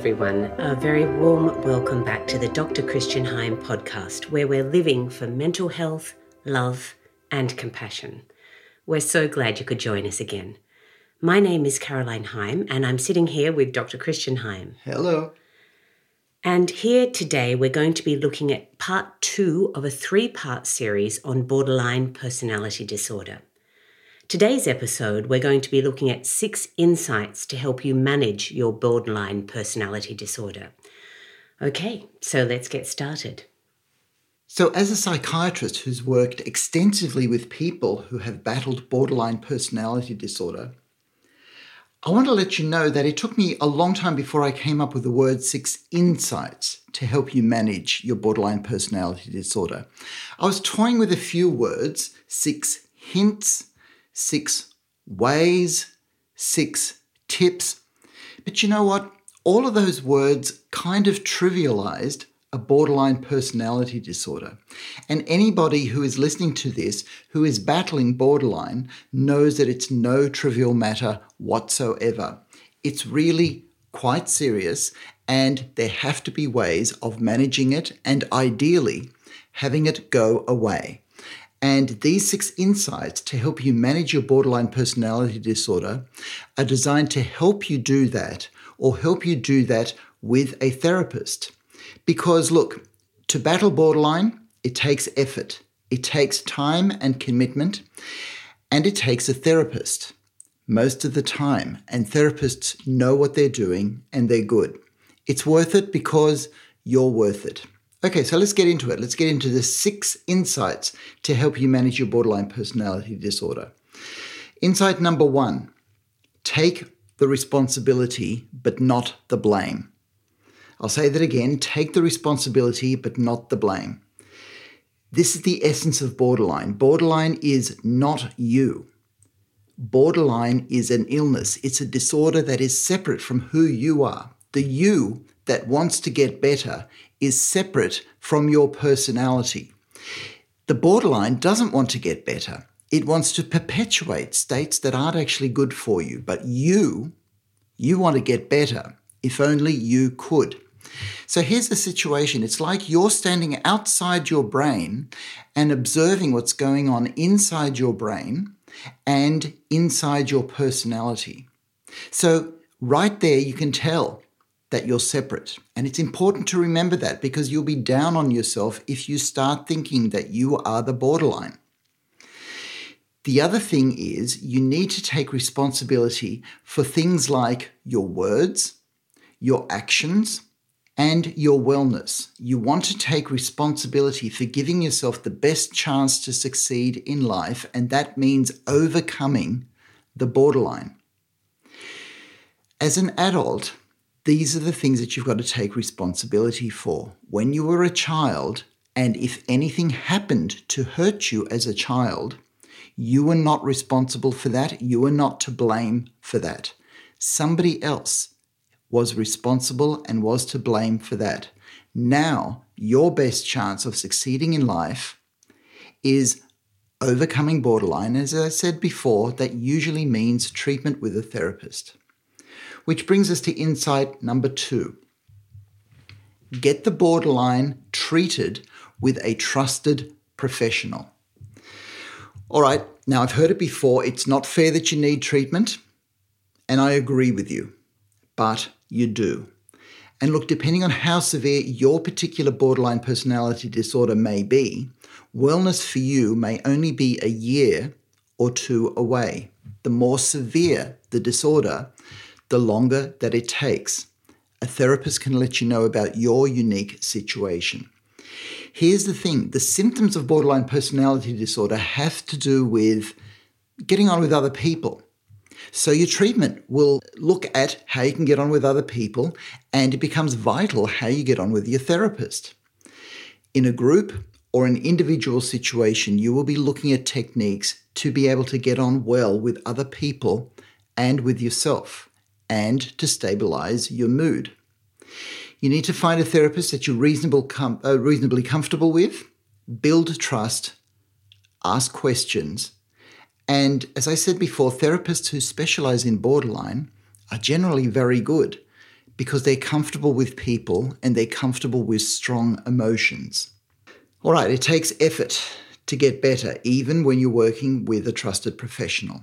everyone. A very warm welcome back to the Dr. Christian Heim podcast, where we're living for mental health, love, and compassion. We're so glad you could join us again. My name is Caroline Heim, and I'm sitting here with Dr. Christian Heim. Hello. And here today, we're going to be looking at part two of a three part series on borderline personality disorder. Today's episode, we're going to be looking at six insights to help you manage your borderline personality disorder. Okay, so let's get started. So, as a psychiatrist who's worked extensively with people who have battled borderline personality disorder, I want to let you know that it took me a long time before I came up with the word six insights to help you manage your borderline personality disorder. I was toying with a few words six hints, six ways, six tips. But you know what? All of those words kind of trivialized a borderline personality disorder. And anybody who is listening to this who is battling borderline knows that it's no trivial matter whatsoever. It's really quite serious, and there have to be ways of managing it and ideally having it go away. And these six insights to help you manage your borderline personality disorder are designed to help you do that or help you do that with a therapist. Because look, to battle borderline, it takes effort, it takes time and commitment, and it takes a therapist most of the time. And therapists know what they're doing and they're good. It's worth it because you're worth it. Okay, so let's get into it. Let's get into the six insights to help you manage your borderline personality disorder. Insight number one take the responsibility, but not the blame. I'll say that again take the responsibility, but not the blame. This is the essence of borderline. Borderline is not you. Borderline is an illness, it's a disorder that is separate from who you are. The you that wants to get better is separate from your personality. The borderline doesn't want to get better. It wants to perpetuate states that aren't actually good for you. But you, you want to get better if only you could. So here's the situation it's like you're standing outside your brain and observing what's going on inside your brain and inside your personality. So, right there, you can tell that you're separate. And it's important to remember that because you'll be down on yourself if you start thinking that you are the borderline. The other thing is you need to take responsibility for things like your words, your actions, and your wellness. You want to take responsibility for giving yourself the best chance to succeed in life, and that means overcoming the borderline. As an adult, these are the things that you've got to take responsibility for. When you were a child, and if anything happened to hurt you as a child, you were not responsible for that. You were not to blame for that. Somebody else was responsible and was to blame for that. Now, your best chance of succeeding in life is overcoming borderline. As I said before, that usually means treatment with a therapist. Which brings us to insight number two get the borderline treated with a trusted professional. All right, now I've heard it before. It's not fair that you need treatment, and I agree with you, but you do. And look, depending on how severe your particular borderline personality disorder may be, wellness for you may only be a year or two away. The more severe the disorder, the longer that it takes. A therapist can let you know about your unique situation. Here's the thing the symptoms of borderline personality disorder have to do with getting on with other people. So, your treatment will look at how you can get on with other people, and it becomes vital how you get on with your therapist. In a group or an individual situation, you will be looking at techniques to be able to get on well with other people and with yourself and to stabilize your mood. You need to find a therapist that you're reasonable com- uh, reasonably comfortable with, build trust, ask questions. And as I said before, therapists who specialize in borderline are generally very good because they're comfortable with people and they're comfortable with strong emotions. All right, it takes effort to get better, even when you're working with a trusted professional.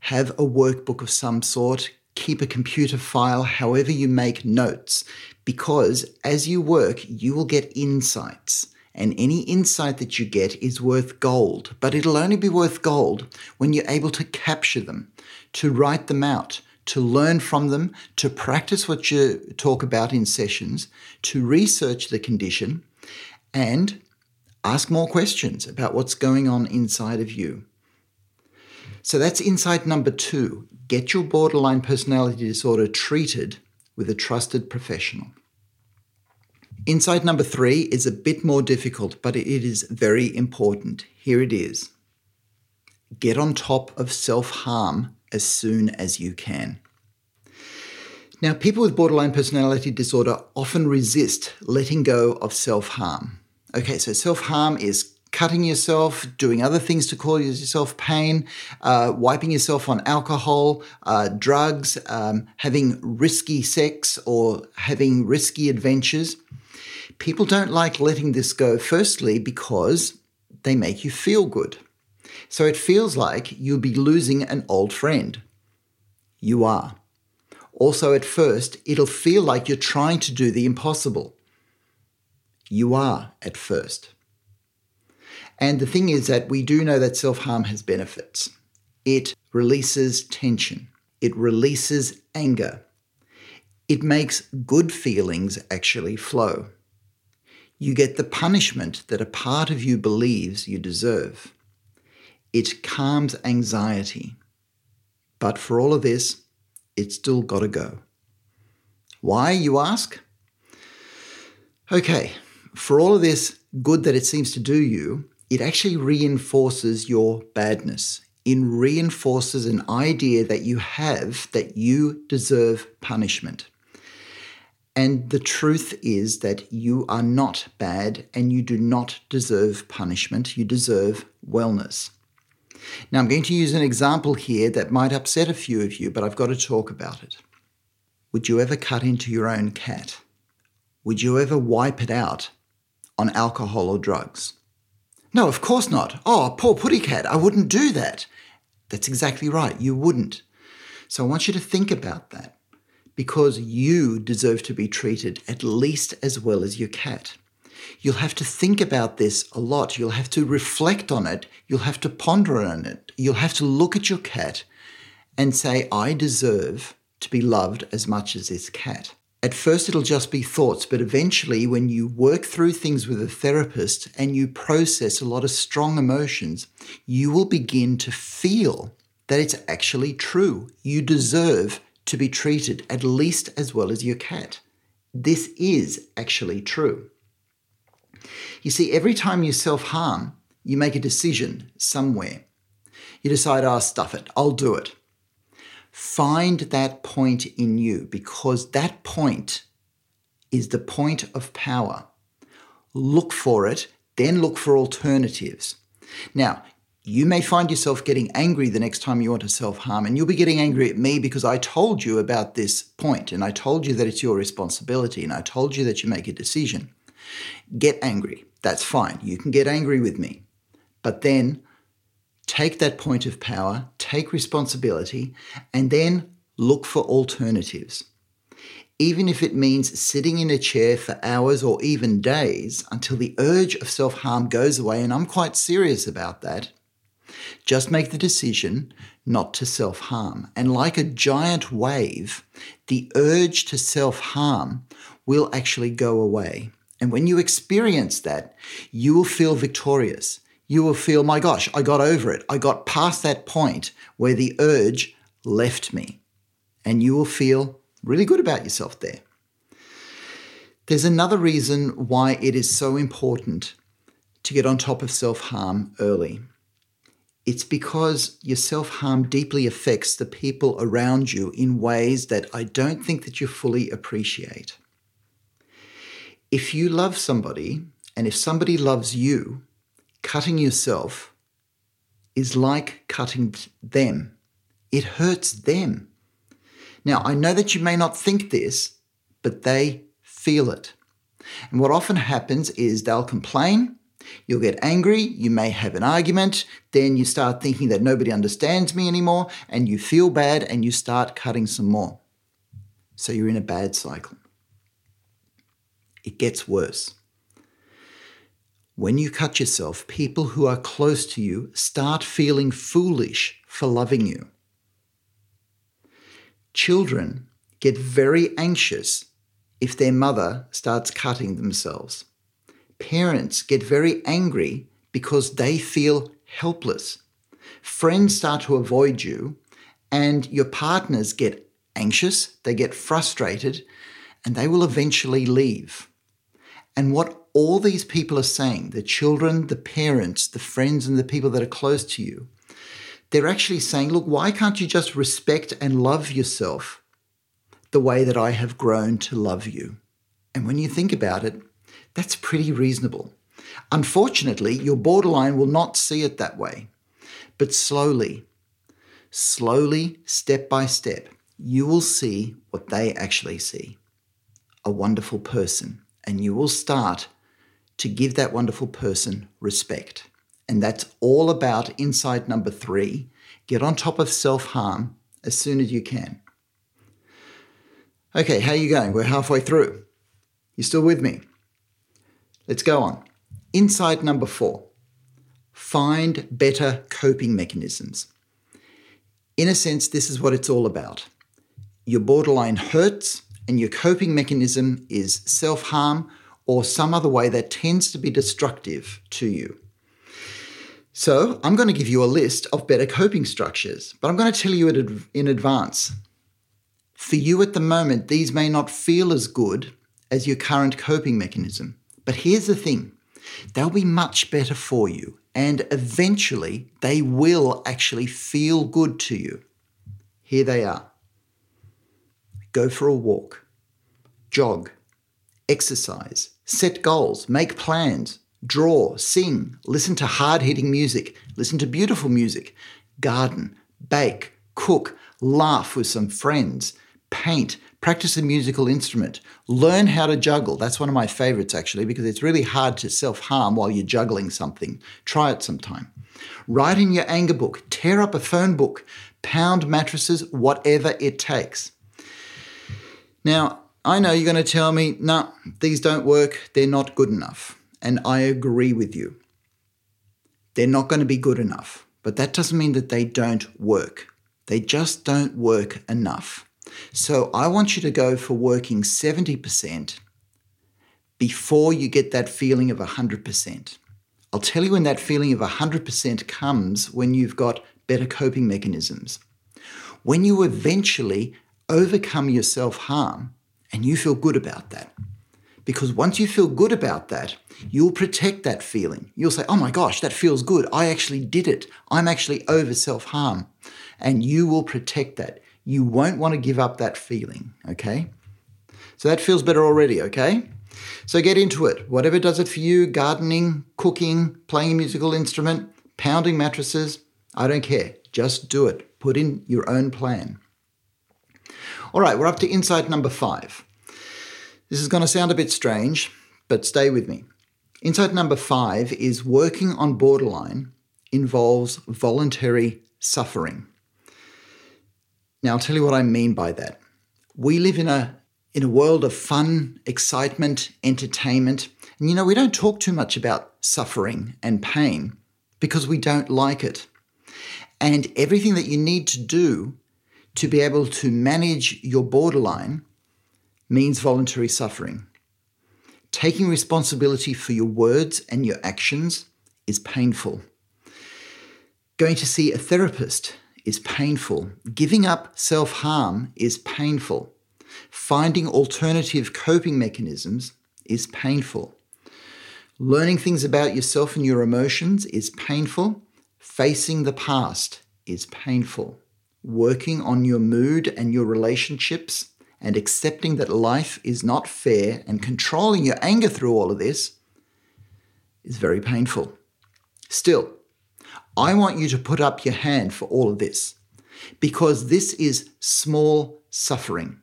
Have a workbook of some sort, keep a computer file, however, you make notes, because as you work, you will get insights. And any insight that you get is worth gold, but it'll only be worth gold when you're able to capture them, to write them out, to learn from them, to practice what you talk about in sessions, to research the condition, and ask more questions about what's going on inside of you. So that's insight number two get your borderline personality disorder treated with a trusted professional. Insight number three is a bit more difficult, but it is very important. Here it is get on top of self harm as soon as you can. Now, people with borderline personality disorder often resist letting go of self harm. Okay, so self harm is cutting yourself, doing other things to cause yourself pain, uh, wiping yourself on alcohol, uh, drugs, um, having risky sex, or having risky adventures. People don't like letting this go, firstly, because they make you feel good. So it feels like you'll be losing an old friend. You are. Also, at first, it'll feel like you're trying to do the impossible. You are at first. And the thing is that we do know that self harm has benefits. It releases tension, it releases anger, it makes good feelings actually flow. You get the punishment that a part of you believes you deserve. It calms anxiety. But for all of this, it's still got to go. Why, you ask? Okay, for all of this good that it seems to do you, it actually reinforces your badness. It reinforces an idea that you have that you deserve punishment. And the truth is that you are not bad and you do not deserve punishment. You deserve wellness. Now, I'm going to use an example here that might upset a few of you, but I've got to talk about it. Would you ever cut into your own cat? Would you ever wipe it out on alcohol or drugs? No, of course not. Oh, poor putty cat, I wouldn't do that. That's exactly right, you wouldn't. So I want you to think about that because you deserve to be treated at least as well as your cat. You'll have to think about this a lot. You'll have to reflect on it. You'll have to ponder on it. You'll have to look at your cat and say, I deserve to be loved as much as this cat. At first, it'll just be thoughts, but eventually, when you work through things with a therapist and you process a lot of strong emotions, you will begin to feel that it's actually true. You deserve to be treated at least as well as your cat. This is actually true. You see, every time you self harm, you make a decision somewhere. You decide, oh, stuff it, I'll do it. Find that point in you because that point is the point of power. Look for it, then look for alternatives. Now, you may find yourself getting angry the next time you want to self harm, and you'll be getting angry at me because I told you about this point, and I told you that it's your responsibility, and I told you that you make a decision. Get angry. That's fine. You can get angry with me. But then take that point of power, take responsibility, and then look for alternatives. Even if it means sitting in a chair for hours or even days until the urge of self harm goes away, and I'm quite serious about that, just make the decision not to self harm. And like a giant wave, the urge to self harm will actually go away. And when you experience that, you will feel victorious you will feel, my gosh, I got over it. I got past that point where the urge left me. And you will feel really good about yourself there. There's another reason why it is so important to get on top of self harm early. It's because your self harm deeply affects the people around you in ways that I don't think that you fully appreciate. If you love somebody and if somebody loves you, cutting yourself is like cutting them. It hurts them. Now, I know that you may not think this, but they feel it. And what often happens is they'll complain, you'll get angry, you may have an argument, then you start thinking that nobody understands me anymore, and you feel bad and you start cutting some more. So you're in a bad cycle. It gets worse. When you cut yourself, people who are close to you start feeling foolish for loving you. Children get very anxious if their mother starts cutting themselves. Parents get very angry because they feel helpless. Friends start to avoid you, and your partners get anxious, they get frustrated, and they will eventually leave. And what all these people are saying the children, the parents, the friends, and the people that are close to you they're actually saying, look, why can't you just respect and love yourself the way that I have grown to love you? And when you think about it, that's pretty reasonable. Unfortunately, your borderline will not see it that way. But slowly, slowly, step by step, you will see what they actually see a wonderful person. And you will start to give that wonderful person respect. And that's all about insight number three get on top of self harm as soon as you can. Okay, how are you going? We're halfway through. You still with me? Let's go on. Insight number four find better coping mechanisms. In a sense, this is what it's all about. Your borderline hurts, and your coping mechanism is self harm or some other way that tends to be destructive to you. So, I'm going to give you a list of better coping structures, but I'm going to tell you it in advance. For you at the moment, these may not feel as good as your current coping mechanism. But here's the thing they'll be much better for you, and eventually they will actually feel good to you. Here they are go for a walk, jog, exercise, set goals, make plans, draw, sing, listen to hard hitting music, listen to beautiful music, garden, bake, cook, laugh with some friends, paint, practice a musical instrument, learn how to juggle. That's one of my favorites actually because it's really hard to self harm while you're juggling something. Try it sometime. Write in your anger book, tear up a phone book, pound mattresses, whatever it takes. Now, I know you're going to tell me, no, these don't work, they're not good enough. And I agree with you. They're not going to be good enough, but that doesn't mean that they don't work. They just don't work enough. So I want you to go for working 70% before you get that feeling of 100%. I'll tell you when that feeling of 100% comes when you've got better coping mechanisms. When you eventually overcome your self harm and you feel good about that. Because once you feel good about that, you'll protect that feeling. You'll say, oh my gosh, that feels good. I actually did it. I'm actually over self harm. And you will protect that. You won't want to give up that feeling, okay? So that feels better already, okay? So get into it. Whatever does it for you gardening, cooking, playing a musical instrument, pounding mattresses I don't care. Just do it. Put in your own plan. All right, we're up to insight number five. This is going to sound a bit strange, but stay with me. Insight number five is working on borderline involves voluntary suffering. Now, I'll tell you what I mean by that. We live in a in a world of fun, excitement, entertainment. And you know, we don't talk too much about suffering and pain because we don't like it. And everything that you need to do to be able to manage your borderline means voluntary suffering. Taking responsibility for your words and your actions is painful. Going to see a therapist is painful. Giving up self harm is painful. Finding alternative coping mechanisms is painful. Learning things about yourself and your emotions is painful. Facing the past is painful. Working on your mood and your relationships and accepting that life is not fair and controlling your anger through all of this is very painful. Still, I want you to put up your hand for all of this because this is small suffering.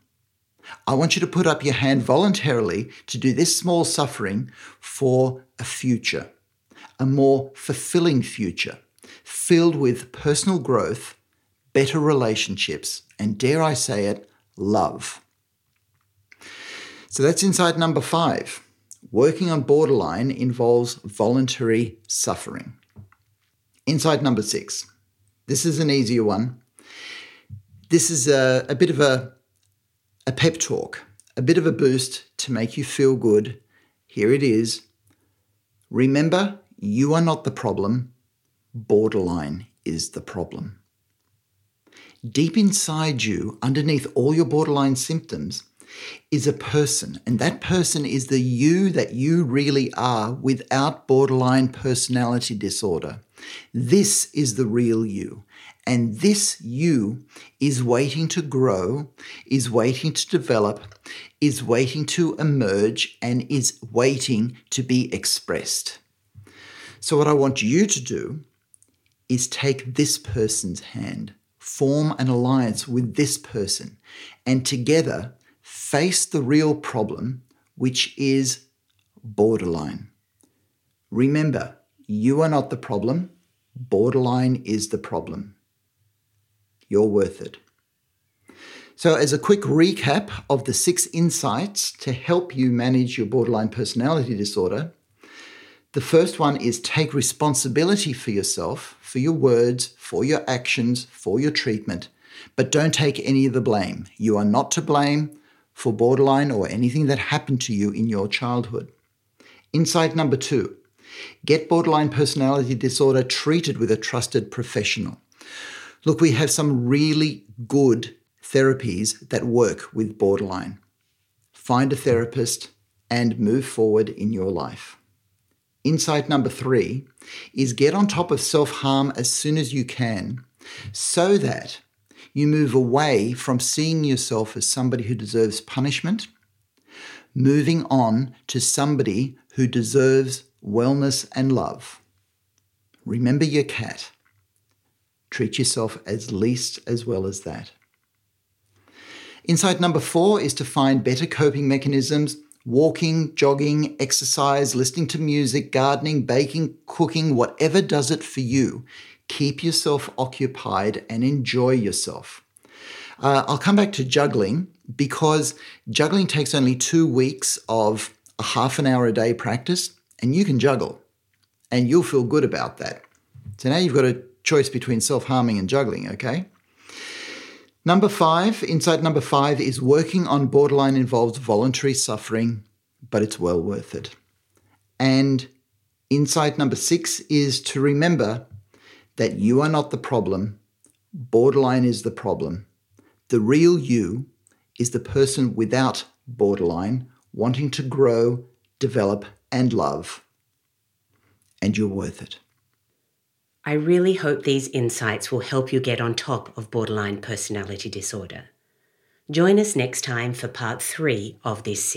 I want you to put up your hand voluntarily to do this small suffering for a future, a more fulfilling future, filled with personal growth, better relationships, and dare I say it, love. So that's insight number five. Working on borderline involves voluntary suffering. Insight number six. This is an easier one. This is a, a bit of a, a pep talk, a bit of a boost to make you feel good. Here it is. Remember, you are not the problem, borderline is the problem. Deep inside you, underneath all your borderline symptoms, is a person, and that person is the you that you really are without borderline personality disorder. This is the real you. And this you is waiting to grow, is waiting to develop, is waiting to emerge, and is waiting to be expressed. So, what I want you to do is take this person's hand, form an alliance with this person, and together face the real problem, which is borderline. Remember, you are not the problem, borderline is the problem. You're worth it. So, as a quick recap of the six insights to help you manage your borderline personality disorder, the first one is take responsibility for yourself, for your words, for your actions, for your treatment, but don't take any of the blame. You are not to blame for borderline or anything that happened to you in your childhood. Insight number two get borderline personality disorder treated with a trusted professional. Look, we have some really good therapies that work with borderline. Find a therapist and move forward in your life. Insight number three is get on top of self harm as soon as you can so that you move away from seeing yourself as somebody who deserves punishment, moving on to somebody who deserves wellness and love. Remember your cat. Treat yourself as least as well as that. Insight number four is to find better coping mechanisms walking, jogging, exercise, listening to music, gardening, baking, cooking, whatever does it for you keep yourself occupied and enjoy yourself. Uh, I'll come back to juggling because juggling takes only two weeks of a half an hour a day practice, and you can juggle and you'll feel good about that. So now you've got a choice between self harming and juggling, okay? Number five, insight number five is working on borderline involves voluntary suffering, but it's well worth it. And insight number six is to remember that you are not the problem, borderline is the problem. The real you is the person without borderline, wanting to grow, develop, and love. And you're worth it. I really hope these insights will help you get on top of borderline personality disorder. Join us next time for part three of this series.